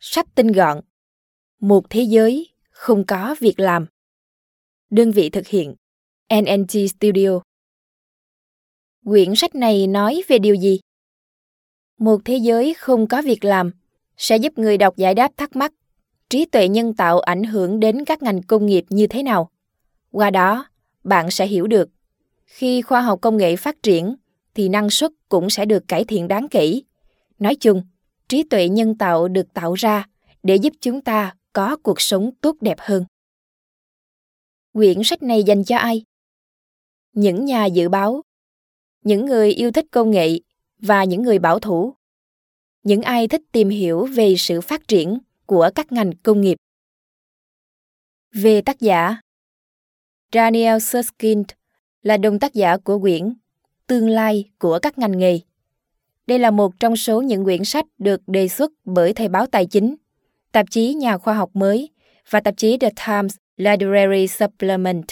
sách tinh gọn. Một thế giới không có việc làm. Đơn vị thực hiện NNT Studio. Quyển sách này nói về điều gì? Một thế giới không có việc làm sẽ giúp người đọc giải đáp thắc mắc trí tuệ nhân tạo ảnh hưởng đến các ngành công nghiệp như thế nào. Qua đó, bạn sẽ hiểu được khi khoa học công nghệ phát triển thì năng suất cũng sẽ được cải thiện đáng kể. Nói chung, trí tuệ nhân tạo được tạo ra để giúp chúng ta có cuộc sống tốt đẹp hơn. Quyển sách này dành cho ai? Những nhà dự báo, những người yêu thích công nghệ và những người bảo thủ. Những ai thích tìm hiểu về sự phát triển của các ngành công nghiệp. Về tác giả Daniel Susskind là đồng tác giả của quyển Tương lai của các ngành nghề. Đây là một trong số những quyển sách được đề xuất bởi Thời báo Tài chính, tạp chí Nhà khoa học mới và tạp chí The Times Literary Supplement.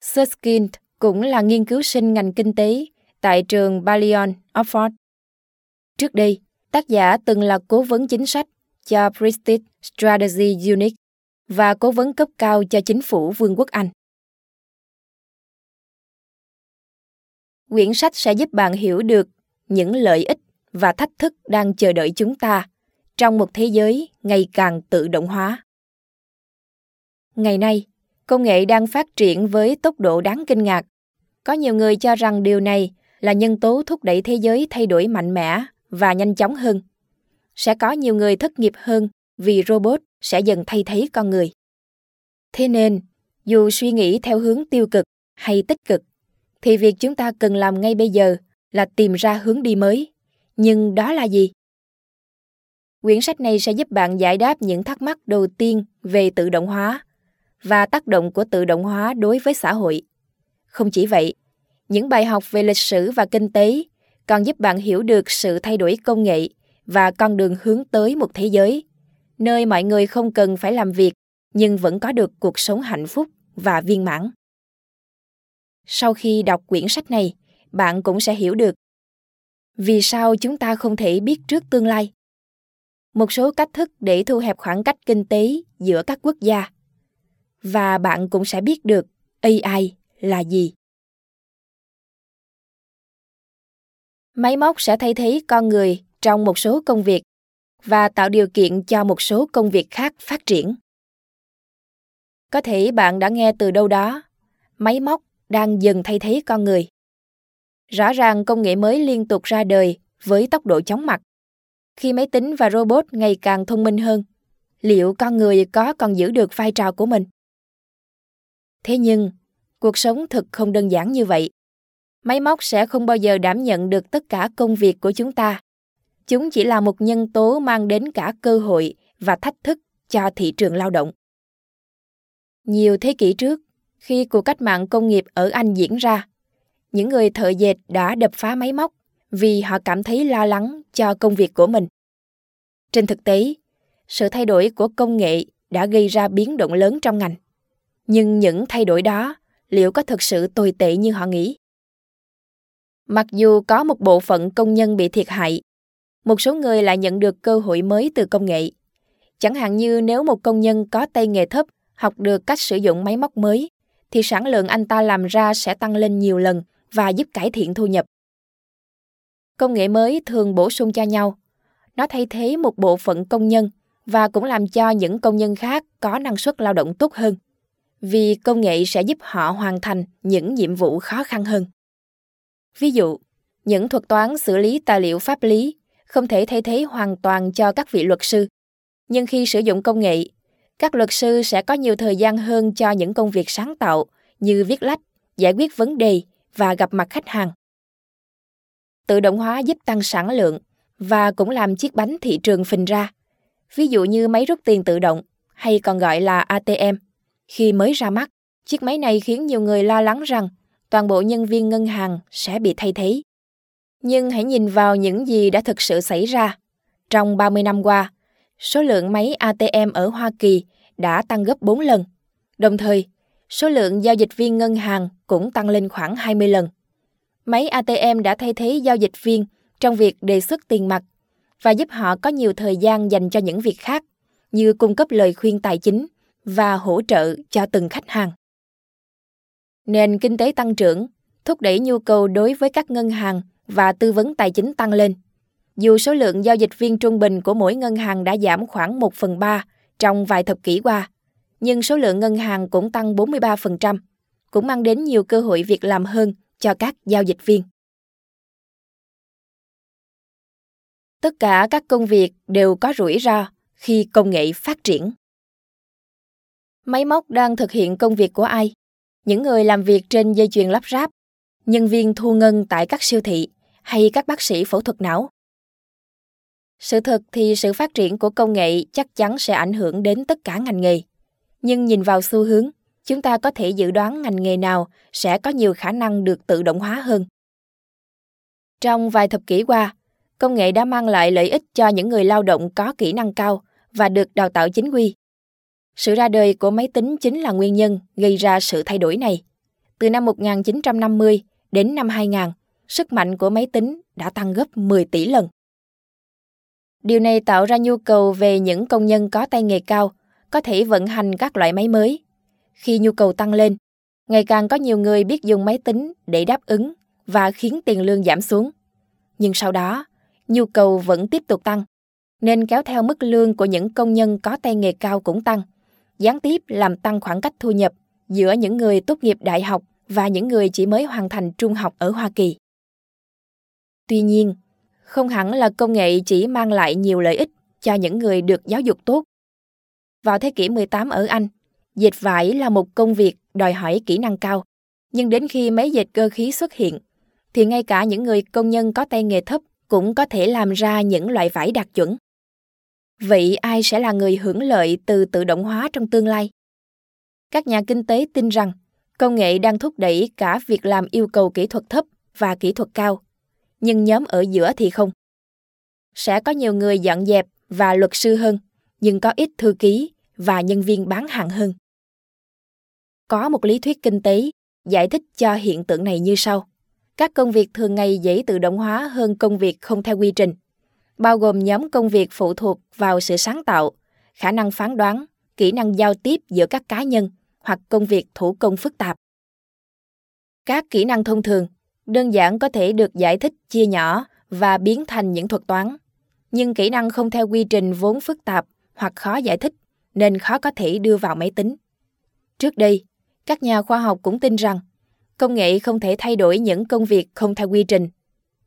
Susskind cũng là nghiên cứu sinh ngành kinh tế tại trường Balliol, Oxford. Trước đây, tác giả từng là cố vấn chính sách cho British Strategy Unit và cố vấn cấp cao cho chính phủ Vương quốc Anh. Quyển sách sẽ giúp bạn hiểu được những lợi ích và thách thức đang chờ đợi chúng ta trong một thế giới ngày càng tự động hóa. Ngày nay, công nghệ đang phát triển với tốc độ đáng kinh ngạc. Có nhiều người cho rằng điều này là nhân tố thúc đẩy thế giới thay đổi mạnh mẽ và nhanh chóng hơn. Sẽ có nhiều người thất nghiệp hơn vì robot sẽ dần thay thế con người. Thế nên, dù suy nghĩ theo hướng tiêu cực hay tích cực, thì việc chúng ta cần làm ngay bây giờ là tìm ra hướng đi mới. Nhưng đó là gì? Quyển sách này sẽ giúp bạn giải đáp những thắc mắc đầu tiên về tự động hóa và tác động của tự động hóa đối với xã hội. Không chỉ vậy, những bài học về lịch sử và kinh tế còn giúp bạn hiểu được sự thay đổi công nghệ và con đường hướng tới một thế giới nơi mọi người không cần phải làm việc nhưng vẫn có được cuộc sống hạnh phúc và viên mãn. Sau khi đọc quyển sách này, bạn cũng sẽ hiểu được vì sao chúng ta không thể biết trước tương lai. Một số cách thức để thu hẹp khoảng cách kinh tế giữa các quốc gia. Và bạn cũng sẽ biết được AI là gì. Máy móc sẽ thay thế con người trong một số công việc và tạo điều kiện cho một số công việc khác phát triển. Có thể bạn đã nghe từ đâu đó, máy móc đang dần thay thế con người. Rõ ràng công nghệ mới liên tục ra đời với tốc độ chóng mặt. Khi máy tính và robot ngày càng thông minh hơn, liệu con người có còn giữ được vai trò của mình? Thế nhưng, cuộc sống thực không đơn giản như vậy. Máy móc sẽ không bao giờ đảm nhận được tất cả công việc của chúng ta. Chúng chỉ là một nhân tố mang đến cả cơ hội và thách thức cho thị trường lao động. Nhiều thế kỷ trước, khi cuộc cách mạng công nghiệp ở Anh diễn ra, những người thợ dệt đã đập phá máy móc vì họ cảm thấy lo lắng cho công việc của mình. Trên thực tế, sự thay đổi của công nghệ đã gây ra biến động lớn trong ngành. Nhưng những thay đổi đó liệu có thực sự tồi tệ như họ nghĩ? Mặc dù có một bộ phận công nhân bị thiệt hại, một số người lại nhận được cơ hội mới từ công nghệ. Chẳng hạn như nếu một công nhân có tay nghề thấp học được cách sử dụng máy móc mới, thì sản lượng anh ta làm ra sẽ tăng lên nhiều lần và giúp cải thiện thu nhập. Công nghệ mới thường bổ sung cho nhau. Nó thay thế một bộ phận công nhân và cũng làm cho những công nhân khác có năng suất lao động tốt hơn. Vì công nghệ sẽ giúp họ hoàn thành những nhiệm vụ khó khăn hơn. Ví dụ, những thuật toán xử lý tài liệu pháp lý không thể thay thế hoàn toàn cho các vị luật sư. Nhưng khi sử dụng công nghệ, các luật sư sẽ có nhiều thời gian hơn cho những công việc sáng tạo như viết lách, giải quyết vấn đề và gặp mặt khách hàng. Tự động hóa giúp tăng sản lượng và cũng làm chiếc bánh thị trường phình ra. Ví dụ như máy rút tiền tự động hay còn gọi là ATM. Khi mới ra mắt, chiếc máy này khiến nhiều người lo lắng rằng toàn bộ nhân viên ngân hàng sẽ bị thay thế. Nhưng hãy nhìn vào những gì đã thực sự xảy ra. Trong 30 năm qua, số lượng máy ATM ở Hoa Kỳ đã tăng gấp 4 lần. Đồng thời, số lượng giao dịch viên ngân hàng cũng tăng lên khoảng 20 lần. Máy ATM đã thay thế giao dịch viên trong việc đề xuất tiền mặt, và giúp họ có nhiều thời gian dành cho những việc khác như cung cấp lời khuyên tài chính và hỗ trợ cho từng khách hàng. Nền kinh tế tăng trưởng thúc đẩy nhu cầu đối với các ngân hàng và tư vấn tài chính tăng lên. Dù số lượng giao dịch viên trung bình của mỗi ngân hàng đã giảm khoảng 1 phần 3 trong vài thập kỷ qua, nhưng số lượng ngân hàng cũng tăng 43%, cũng mang đến nhiều cơ hội việc làm hơn cho các giao dịch viên. Tất cả các công việc đều có rủi ro khi công nghệ phát triển. Máy móc đang thực hiện công việc của ai? Những người làm việc trên dây chuyền lắp ráp, nhân viên thu ngân tại các siêu thị hay các bác sĩ phẫu thuật não? Sự thật thì sự phát triển của công nghệ chắc chắn sẽ ảnh hưởng đến tất cả ngành nghề. Nhưng nhìn vào xu hướng, chúng ta có thể dự đoán ngành nghề nào sẽ có nhiều khả năng được tự động hóa hơn. Trong vài thập kỷ qua, công nghệ đã mang lại lợi ích cho những người lao động có kỹ năng cao và được đào tạo chính quy. Sự ra đời của máy tính chính là nguyên nhân gây ra sự thay đổi này. Từ năm 1950 đến năm 2000, sức mạnh của máy tính đã tăng gấp 10 tỷ lần. Điều này tạo ra nhu cầu về những công nhân có tay nghề cao, có thể vận hành các loại máy mới. Khi nhu cầu tăng lên, ngày càng có nhiều người biết dùng máy tính để đáp ứng và khiến tiền lương giảm xuống. Nhưng sau đó, nhu cầu vẫn tiếp tục tăng, nên kéo theo mức lương của những công nhân có tay nghề cao cũng tăng, gián tiếp làm tăng khoảng cách thu nhập giữa những người tốt nghiệp đại học và những người chỉ mới hoàn thành trung học ở Hoa Kỳ. Tuy nhiên, không hẳn là công nghệ chỉ mang lại nhiều lợi ích cho những người được giáo dục tốt. Vào thế kỷ 18 ở Anh, dệt vải là một công việc đòi hỏi kỹ năng cao. Nhưng đến khi máy dệt cơ khí xuất hiện, thì ngay cả những người công nhân có tay nghề thấp cũng có thể làm ra những loại vải đạt chuẩn. Vậy ai sẽ là người hưởng lợi từ tự động hóa trong tương lai? Các nhà kinh tế tin rằng công nghệ đang thúc đẩy cả việc làm yêu cầu kỹ thuật thấp và kỹ thuật cao nhưng nhóm ở giữa thì không. Sẽ có nhiều người dọn dẹp và luật sư hơn, nhưng có ít thư ký và nhân viên bán hàng hơn. Có một lý thuyết kinh tế giải thích cho hiện tượng này như sau. Các công việc thường ngày dễ tự động hóa hơn công việc không theo quy trình, bao gồm nhóm công việc phụ thuộc vào sự sáng tạo, khả năng phán đoán, kỹ năng giao tiếp giữa các cá nhân hoặc công việc thủ công phức tạp. Các kỹ năng thông thường đơn giản có thể được giải thích chia nhỏ và biến thành những thuật toán. Nhưng kỹ năng không theo quy trình vốn phức tạp hoặc khó giải thích nên khó có thể đưa vào máy tính. Trước đây, các nhà khoa học cũng tin rằng công nghệ không thể thay đổi những công việc không theo quy trình.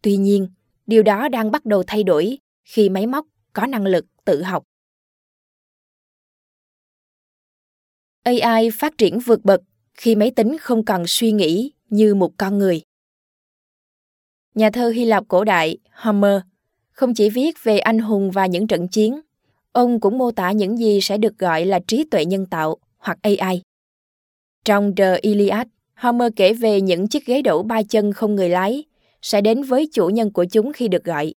Tuy nhiên, điều đó đang bắt đầu thay đổi khi máy móc có năng lực tự học. AI phát triển vượt bậc khi máy tính không cần suy nghĩ như một con người. Nhà thơ Hy Lạp cổ đại Homer không chỉ viết về anh hùng và những trận chiến, ông cũng mô tả những gì sẽ được gọi là trí tuệ nhân tạo hoặc AI. Trong The Iliad, Homer kể về những chiếc ghế đổ ba chân không người lái sẽ đến với chủ nhân của chúng khi được gọi.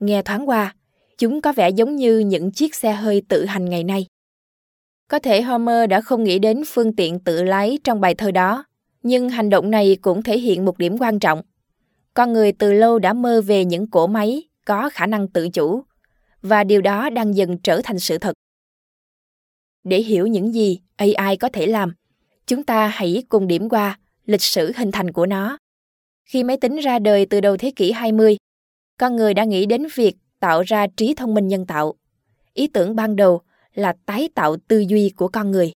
Nghe thoáng qua, chúng có vẻ giống như những chiếc xe hơi tự hành ngày nay. Có thể Homer đã không nghĩ đến phương tiện tự lái trong bài thơ đó, nhưng hành động này cũng thể hiện một điểm quan trọng – con người từ lâu đã mơ về những cỗ máy có khả năng tự chủ và điều đó đang dần trở thành sự thật để hiểu những gì ai có thể làm chúng ta hãy cùng điểm qua lịch sử hình thành của nó khi máy tính ra đời từ đầu thế kỷ 20, con người đã nghĩ đến việc tạo ra trí thông minh nhân tạo. Ý tưởng ban đầu là tái tạo tư duy của con người.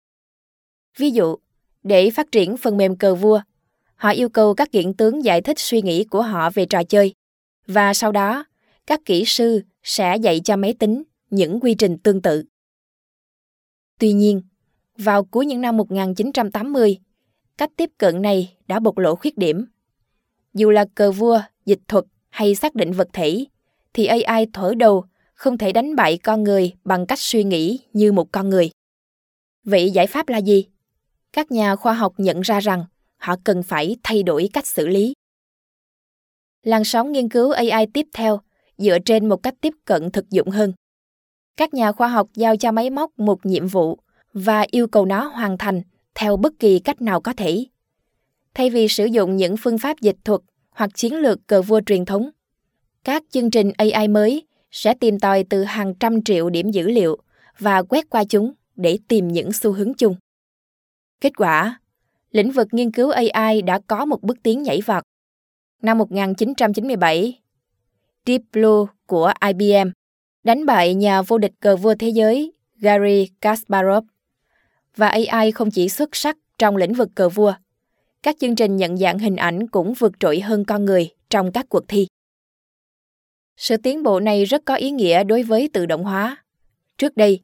Ví dụ, để phát triển phần mềm cờ vua, Họ yêu cầu các kiện tướng giải thích suy nghĩ của họ về trò chơi. Và sau đó, các kỹ sư sẽ dạy cho máy tính những quy trình tương tự. Tuy nhiên, vào cuối những năm 1980, cách tiếp cận này đã bộc lộ khuyết điểm. Dù là cờ vua, dịch thuật hay xác định vật thể, thì AI thổi đầu không thể đánh bại con người bằng cách suy nghĩ như một con người. Vậy giải pháp là gì? Các nhà khoa học nhận ra rằng họ cần phải thay đổi cách xử lý. Làn sóng nghiên cứu AI tiếp theo dựa trên một cách tiếp cận thực dụng hơn. Các nhà khoa học giao cho máy móc một nhiệm vụ và yêu cầu nó hoàn thành theo bất kỳ cách nào có thể. Thay vì sử dụng những phương pháp dịch thuật hoặc chiến lược cờ vua truyền thống, các chương trình AI mới sẽ tìm tòi từ hàng trăm triệu điểm dữ liệu và quét qua chúng để tìm những xu hướng chung. Kết quả, lĩnh vực nghiên cứu AI đã có một bước tiến nhảy vọt. Năm 1997, Deep Blue của IBM đánh bại nhà vô địch cờ vua thế giới Gary Kasparov. Và AI không chỉ xuất sắc trong lĩnh vực cờ vua, các chương trình nhận dạng hình ảnh cũng vượt trội hơn con người trong các cuộc thi. Sự tiến bộ này rất có ý nghĩa đối với tự động hóa. Trước đây,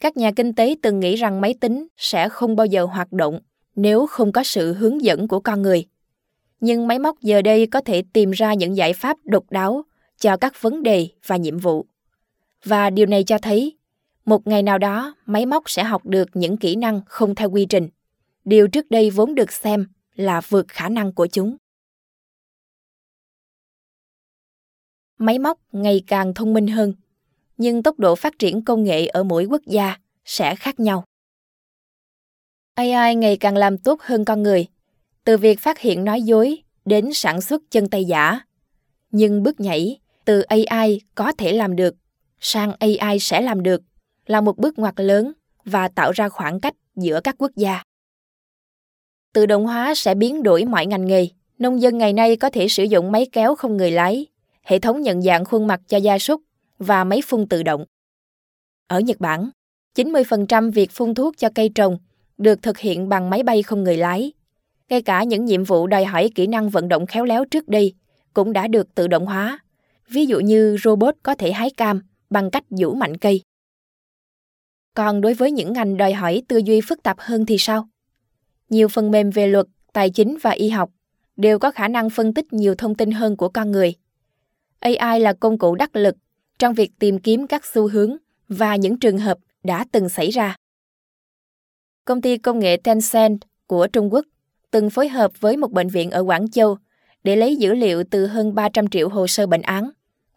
các nhà kinh tế từng nghĩ rằng máy tính sẽ không bao giờ hoạt động nếu không có sự hướng dẫn của con người. Nhưng máy móc giờ đây có thể tìm ra những giải pháp độc đáo cho các vấn đề và nhiệm vụ. Và điều này cho thấy, một ngày nào đó máy móc sẽ học được những kỹ năng không theo quy trình. Điều trước đây vốn được xem là vượt khả năng của chúng. Máy móc ngày càng thông minh hơn, nhưng tốc độ phát triển công nghệ ở mỗi quốc gia sẽ khác nhau. AI ngày càng làm tốt hơn con người, từ việc phát hiện nói dối đến sản xuất chân tay giả. Nhưng bước nhảy từ AI có thể làm được sang AI sẽ làm được là một bước ngoặt lớn và tạo ra khoảng cách giữa các quốc gia. Tự động hóa sẽ biến đổi mọi ngành nghề. Nông dân ngày nay có thể sử dụng máy kéo không người lái, hệ thống nhận dạng khuôn mặt cho gia súc và máy phun tự động. Ở Nhật Bản, 90% việc phun thuốc cho cây trồng được thực hiện bằng máy bay không người lái. Ngay cả những nhiệm vụ đòi hỏi kỹ năng vận động khéo léo trước đây cũng đã được tự động hóa. Ví dụ như robot có thể hái cam bằng cách vũ mạnh cây. Còn đối với những ngành đòi hỏi tư duy phức tạp hơn thì sao? Nhiều phần mềm về luật, tài chính và y học đều có khả năng phân tích nhiều thông tin hơn của con người. AI là công cụ đắc lực trong việc tìm kiếm các xu hướng và những trường hợp đã từng xảy ra. Công ty công nghệ Tencent của Trung Quốc từng phối hợp với một bệnh viện ở Quảng Châu để lấy dữ liệu từ hơn 300 triệu hồ sơ bệnh án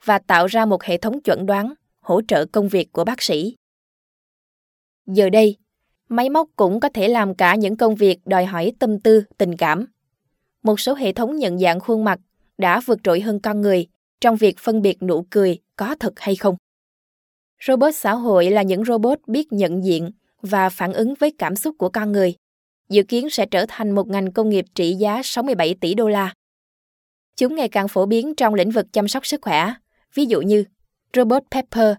và tạo ra một hệ thống chuẩn đoán hỗ trợ công việc của bác sĩ. Giờ đây, máy móc cũng có thể làm cả những công việc đòi hỏi tâm tư, tình cảm. Một số hệ thống nhận dạng khuôn mặt đã vượt trội hơn con người trong việc phân biệt nụ cười có thật hay không. Robot xã hội là những robot biết nhận diện và phản ứng với cảm xúc của con người, dự kiến sẽ trở thành một ngành công nghiệp trị giá 67 tỷ đô la. Chúng ngày càng phổ biến trong lĩnh vực chăm sóc sức khỏe, ví dụ như Robert Pepper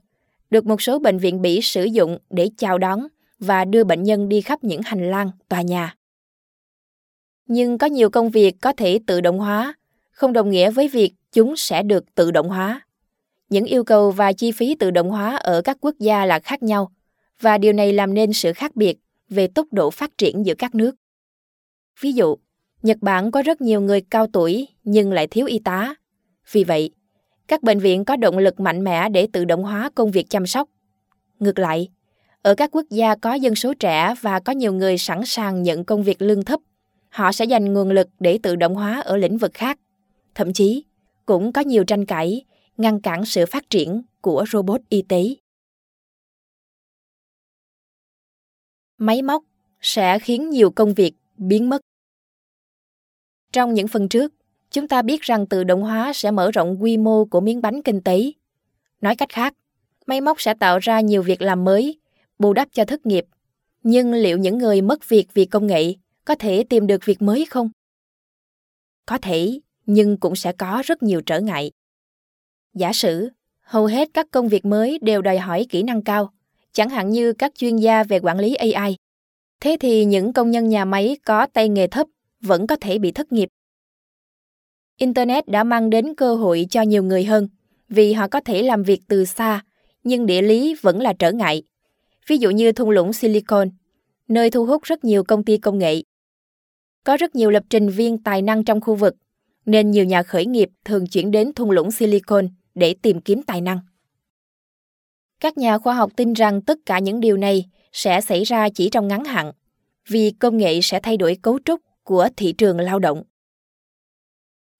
được một số bệnh viện Bỉ sử dụng để chào đón và đưa bệnh nhân đi khắp những hành lang tòa nhà. Nhưng có nhiều công việc có thể tự động hóa, không đồng nghĩa với việc chúng sẽ được tự động hóa. Những yêu cầu và chi phí tự động hóa ở các quốc gia là khác nhau, và điều này làm nên sự khác biệt về tốc độ phát triển giữa các nước. Ví dụ, Nhật Bản có rất nhiều người cao tuổi nhưng lại thiếu y tá. Vì vậy, các bệnh viện có động lực mạnh mẽ để tự động hóa công việc chăm sóc. Ngược lại, ở các quốc gia có dân số trẻ và có nhiều người sẵn sàng nhận công việc lương thấp, họ sẽ dành nguồn lực để tự động hóa ở lĩnh vực khác. Thậm chí, cũng có nhiều tranh cãi ngăn cản sự phát triển của robot y tế. Máy móc sẽ khiến nhiều công việc biến mất. Trong những phần trước, chúng ta biết rằng tự động hóa sẽ mở rộng quy mô của miếng bánh kinh tế. Nói cách khác, máy móc sẽ tạo ra nhiều việc làm mới, bù đắp cho thất nghiệp. Nhưng liệu những người mất việc vì công nghệ có thể tìm được việc mới không? Có thể, nhưng cũng sẽ có rất nhiều trở ngại. Giả sử, hầu hết các công việc mới đều đòi hỏi kỹ năng cao, chẳng hạn như các chuyên gia về quản lý AI. Thế thì những công nhân nhà máy có tay nghề thấp vẫn có thể bị thất nghiệp. Internet đã mang đến cơ hội cho nhiều người hơn vì họ có thể làm việc từ xa, nhưng địa lý vẫn là trở ngại. Ví dụ như thung lũng Silicon, nơi thu hút rất nhiều công ty công nghệ. Có rất nhiều lập trình viên tài năng trong khu vực, nên nhiều nhà khởi nghiệp thường chuyển đến thung lũng Silicon để tìm kiếm tài năng. Các nhà khoa học tin rằng tất cả những điều này sẽ xảy ra chỉ trong ngắn hạn, vì công nghệ sẽ thay đổi cấu trúc của thị trường lao động.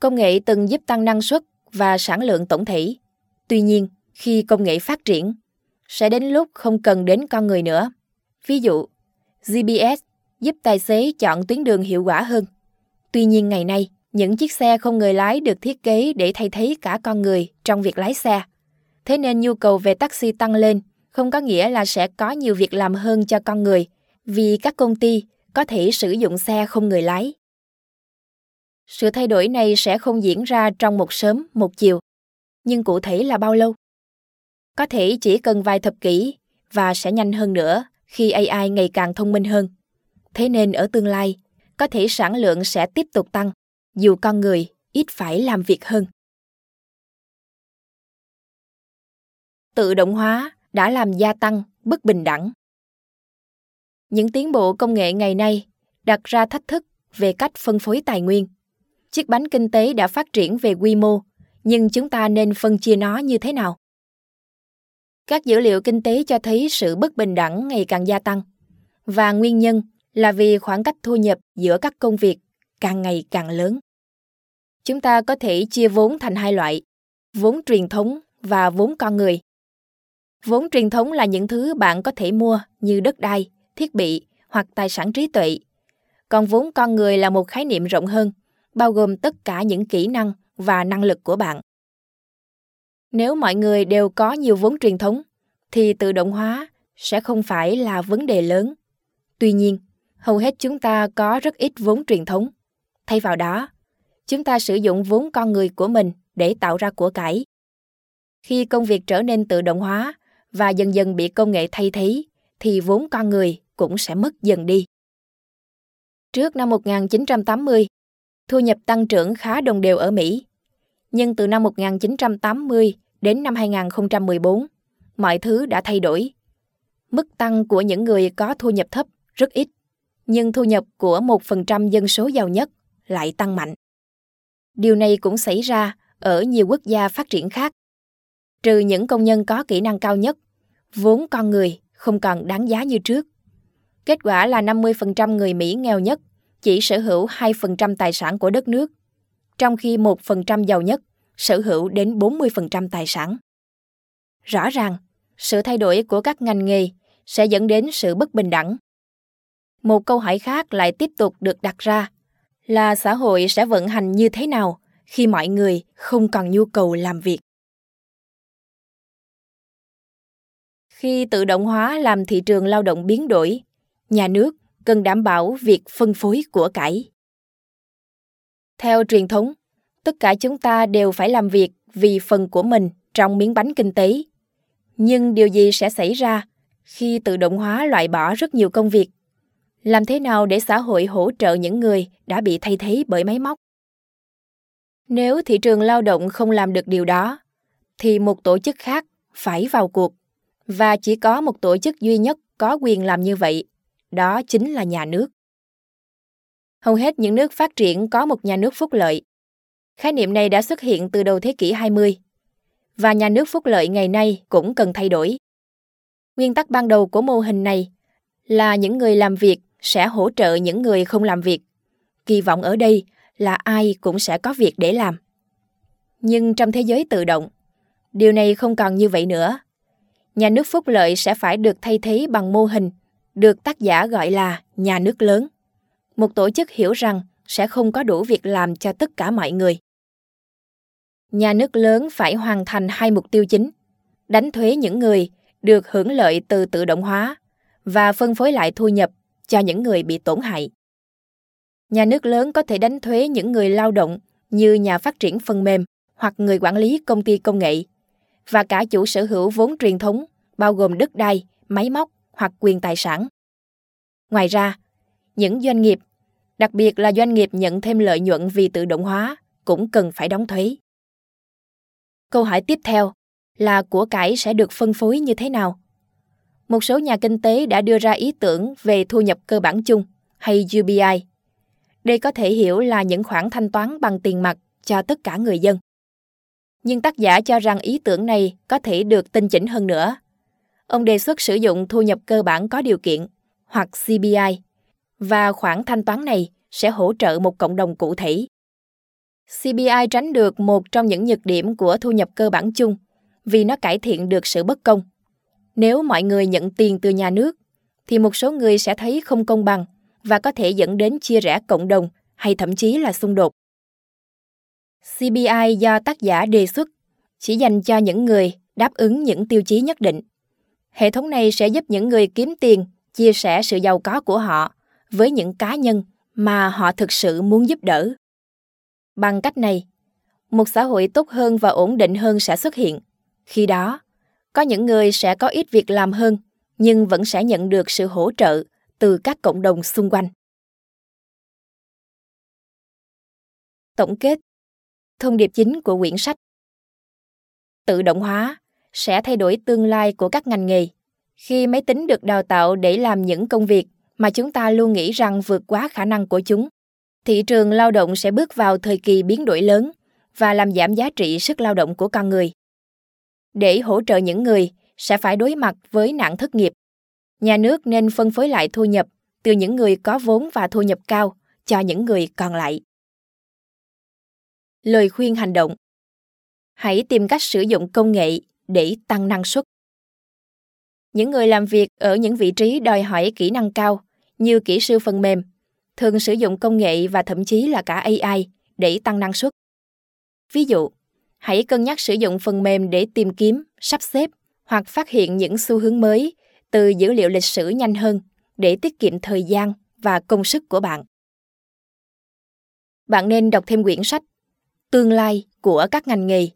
Công nghệ từng giúp tăng năng suất và sản lượng tổng thể. Tuy nhiên, khi công nghệ phát triển, sẽ đến lúc không cần đến con người nữa. Ví dụ, GPS giúp tài xế chọn tuyến đường hiệu quả hơn. Tuy nhiên ngày nay, những chiếc xe không người lái được thiết kế để thay thế cả con người trong việc lái xe. Thế nên nhu cầu về taxi tăng lên không có nghĩa là sẽ có nhiều việc làm hơn cho con người vì các công ty có thể sử dụng xe không người lái. Sự thay đổi này sẽ không diễn ra trong một sớm, một chiều. Nhưng cụ thể là bao lâu? Có thể chỉ cần vài thập kỷ và sẽ nhanh hơn nữa khi AI ngày càng thông minh hơn. Thế nên ở tương lai, có thể sản lượng sẽ tiếp tục tăng, dù con người ít phải làm việc hơn. Tự động hóa đã làm gia tăng bất bình đẳng. Những tiến bộ công nghệ ngày nay đặt ra thách thức về cách phân phối tài nguyên. Chiếc bánh kinh tế đã phát triển về quy mô, nhưng chúng ta nên phân chia nó như thế nào? Các dữ liệu kinh tế cho thấy sự bất bình đẳng ngày càng gia tăng và nguyên nhân là vì khoảng cách thu nhập giữa các công việc càng ngày càng lớn. Chúng ta có thể chia vốn thành hai loại, vốn truyền thống và vốn con người. Vốn truyền thống là những thứ bạn có thể mua như đất đai, thiết bị hoặc tài sản trí tuệ. Còn vốn con người là một khái niệm rộng hơn, bao gồm tất cả những kỹ năng và năng lực của bạn. Nếu mọi người đều có nhiều vốn truyền thống thì tự động hóa sẽ không phải là vấn đề lớn. Tuy nhiên, hầu hết chúng ta có rất ít vốn truyền thống. Thay vào đó, chúng ta sử dụng vốn con người của mình để tạo ra của cải. Khi công việc trở nên tự động hóa và dần dần bị công nghệ thay thế, thì vốn con người cũng sẽ mất dần đi. Trước năm 1980, thu nhập tăng trưởng khá đồng đều ở Mỹ. Nhưng từ năm 1980 đến năm 2014, mọi thứ đã thay đổi. Mức tăng của những người có thu nhập thấp rất ít, nhưng thu nhập của 1% dân số giàu nhất lại tăng mạnh. Điều này cũng xảy ra ở nhiều quốc gia phát triển khác. Trừ những công nhân có kỹ năng cao nhất, vốn con người không còn đáng giá như trước. Kết quả là 50% người Mỹ nghèo nhất chỉ sở hữu 2% tài sản của đất nước, trong khi 1% giàu nhất sở hữu đến 40% tài sản. Rõ ràng, sự thay đổi của các ngành nghề sẽ dẫn đến sự bất bình đẳng. Một câu hỏi khác lại tiếp tục được đặt ra là xã hội sẽ vận hành như thế nào khi mọi người không còn nhu cầu làm việc. Khi tự động hóa làm thị trường lao động biến đổi, nhà nước cần đảm bảo việc phân phối của cải. Theo truyền thống, tất cả chúng ta đều phải làm việc vì phần của mình trong miếng bánh kinh tế. Nhưng điều gì sẽ xảy ra khi tự động hóa loại bỏ rất nhiều công việc? Làm thế nào để xã hội hỗ trợ những người đã bị thay thế bởi máy móc? Nếu thị trường lao động không làm được điều đó, thì một tổ chức khác phải vào cuộc và chỉ có một tổ chức duy nhất có quyền làm như vậy, đó chính là nhà nước. Hầu hết những nước phát triển có một nhà nước phúc lợi. Khái niệm này đã xuất hiện từ đầu thế kỷ 20 và nhà nước phúc lợi ngày nay cũng cần thay đổi. Nguyên tắc ban đầu của mô hình này là những người làm việc sẽ hỗ trợ những người không làm việc. Kỳ vọng ở đây là ai cũng sẽ có việc để làm. Nhưng trong thế giới tự động, điều này không còn như vậy nữa. Nhà nước phúc lợi sẽ phải được thay thế bằng mô hình được tác giả gọi là nhà nước lớn. Một tổ chức hiểu rằng sẽ không có đủ việc làm cho tất cả mọi người. Nhà nước lớn phải hoàn thành hai mục tiêu chính: đánh thuế những người được hưởng lợi từ tự động hóa và phân phối lại thu nhập cho những người bị tổn hại. Nhà nước lớn có thể đánh thuế những người lao động như nhà phát triển phần mềm hoặc người quản lý công ty công nghệ và cả chủ sở hữu vốn truyền thống bao gồm đất đai, máy móc hoặc quyền tài sản. Ngoài ra, những doanh nghiệp, đặc biệt là doanh nghiệp nhận thêm lợi nhuận vì tự động hóa, cũng cần phải đóng thuế. Câu hỏi tiếp theo là của cải sẽ được phân phối như thế nào? Một số nhà kinh tế đã đưa ra ý tưởng về thu nhập cơ bản chung hay UBI. Đây có thể hiểu là những khoản thanh toán bằng tiền mặt cho tất cả người dân. Nhưng tác giả cho rằng ý tưởng này có thể được tinh chỉnh hơn nữa. Ông đề xuất sử dụng thu nhập cơ bản có điều kiện hoặc CBI và khoản thanh toán này sẽ hỗ trợ một cộng đồng cụ thể. CBI tránh được một trong những nhược điểm của thu nhập cơ bản chung vì nó cải thiện được sự bất công. Nếu mọi người nhận tiền từ nhà nước, thì một số người sẽ thấy không công bằng và có thể dẫn đến chia rẽ cộng đồng hay thậm chí là xung đột. CBI do tác giả đề xuất chỉ dành cho những người đáp ứng những tiêu chí nhất định. Hệ thống này sẽ giúp những người kiếm tiền chia sẻ sự giàu có của họ với những cá nhân mà họ thực sự muốn giúp đỡ. Bằng cách này, một xã hội tốt hơn và ổn định hơn sẽ xuất hiện. Khi đó, có những người sẽ có ít việc làm hơn nhưng vẫn sẽ nhận được sự hỗ trợ từ các cộng đồng xung quanh. Tổng kết Thông điệp chính của quyển sách Tự động hóa sẽ thay đổi tương lai của các ngành nghề. Khi máy tính được đào tạo để làm những công việc mà chúng ta luôn nghĩ rằng vượt quá khả năng của chúng, thị trường lao động sẽ bước vào thời kỳ biến đổi lớn và làm giảm giá trị sức lao động của con người. Để hỗ trợ những người sẽ phải đối mặt với nạn thất nghiệp, nhà nước nên phân phối lại thu nhập từ những người có vốn và thu nhập cao cho những người còn lại. Lời khuyên hành động Hãy tìm cách sử dụng công nghệ để tăng năng suất. Những người làm việc ở những vị trí đòi hỏi kỹ năng cao như kỹ sư phần mềm thường sử dụng công nghệ và thậm chí là cả AI để tăng năng suất. Ví dụ, hãy cân nhắc sử dụng phần mềm để tìm kiếm, sắp xếp hoặc phát hiện những xu hướng mới từ dữ liệu lịch sử nhanh hơn để tiết kiệm thời gian và công sức của bạn. Bạn nên đọc thêm quyển sách Tương lai của các ngành nghề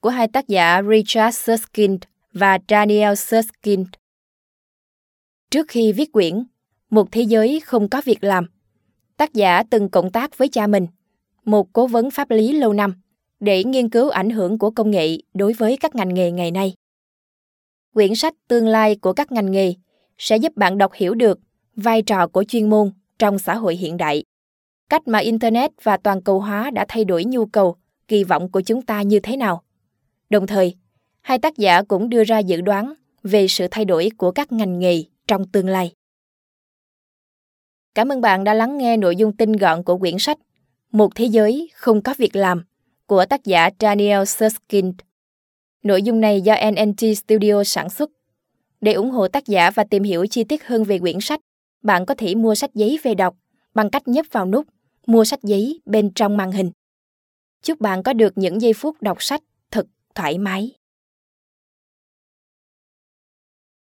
của hai tác giả Richard Susskind và Daniel Susskind. Trước khi viết quyển Một thế giới không có việc làm, tác giả từng cộng tác với cha mình, một cố vấn pháp lý lâu năm, để nghiên cứu ảnh hưởng của công nghệ đối với các ngành nghề ngày nay. Quyển sách Tương lai của các ngành nghề sẽ giúp bạn đọc hiểu được vai trò của chuyên môn trong xã hội hiện đại, cách mà internet và toàn cầu hóa đã thay đổi nhu cầu, kỳ vọng của chúng ta như thế nào. Đồng thời, hai tác giả cũng đưa ra dự đoán về sự thay đổi của các ngành nghề trong tương lai. Cảm ơn bạn đã lắng nghe nội dung tinh gọn của quyển sách Một thế giới không có việc làm của tác giả Daniel Susskind. Nội dung này do NNT Studio sản xuất. Để ủng hộ tác giả và tìm hiểu chi tiết hơn về quyển sách, bạn có thể mua sách giấy về đọc bằng cách nhấp vào nút Mua sách giấy bên trong màn hình. Chúc bạn có được những giây phút đọc sách thoải mái.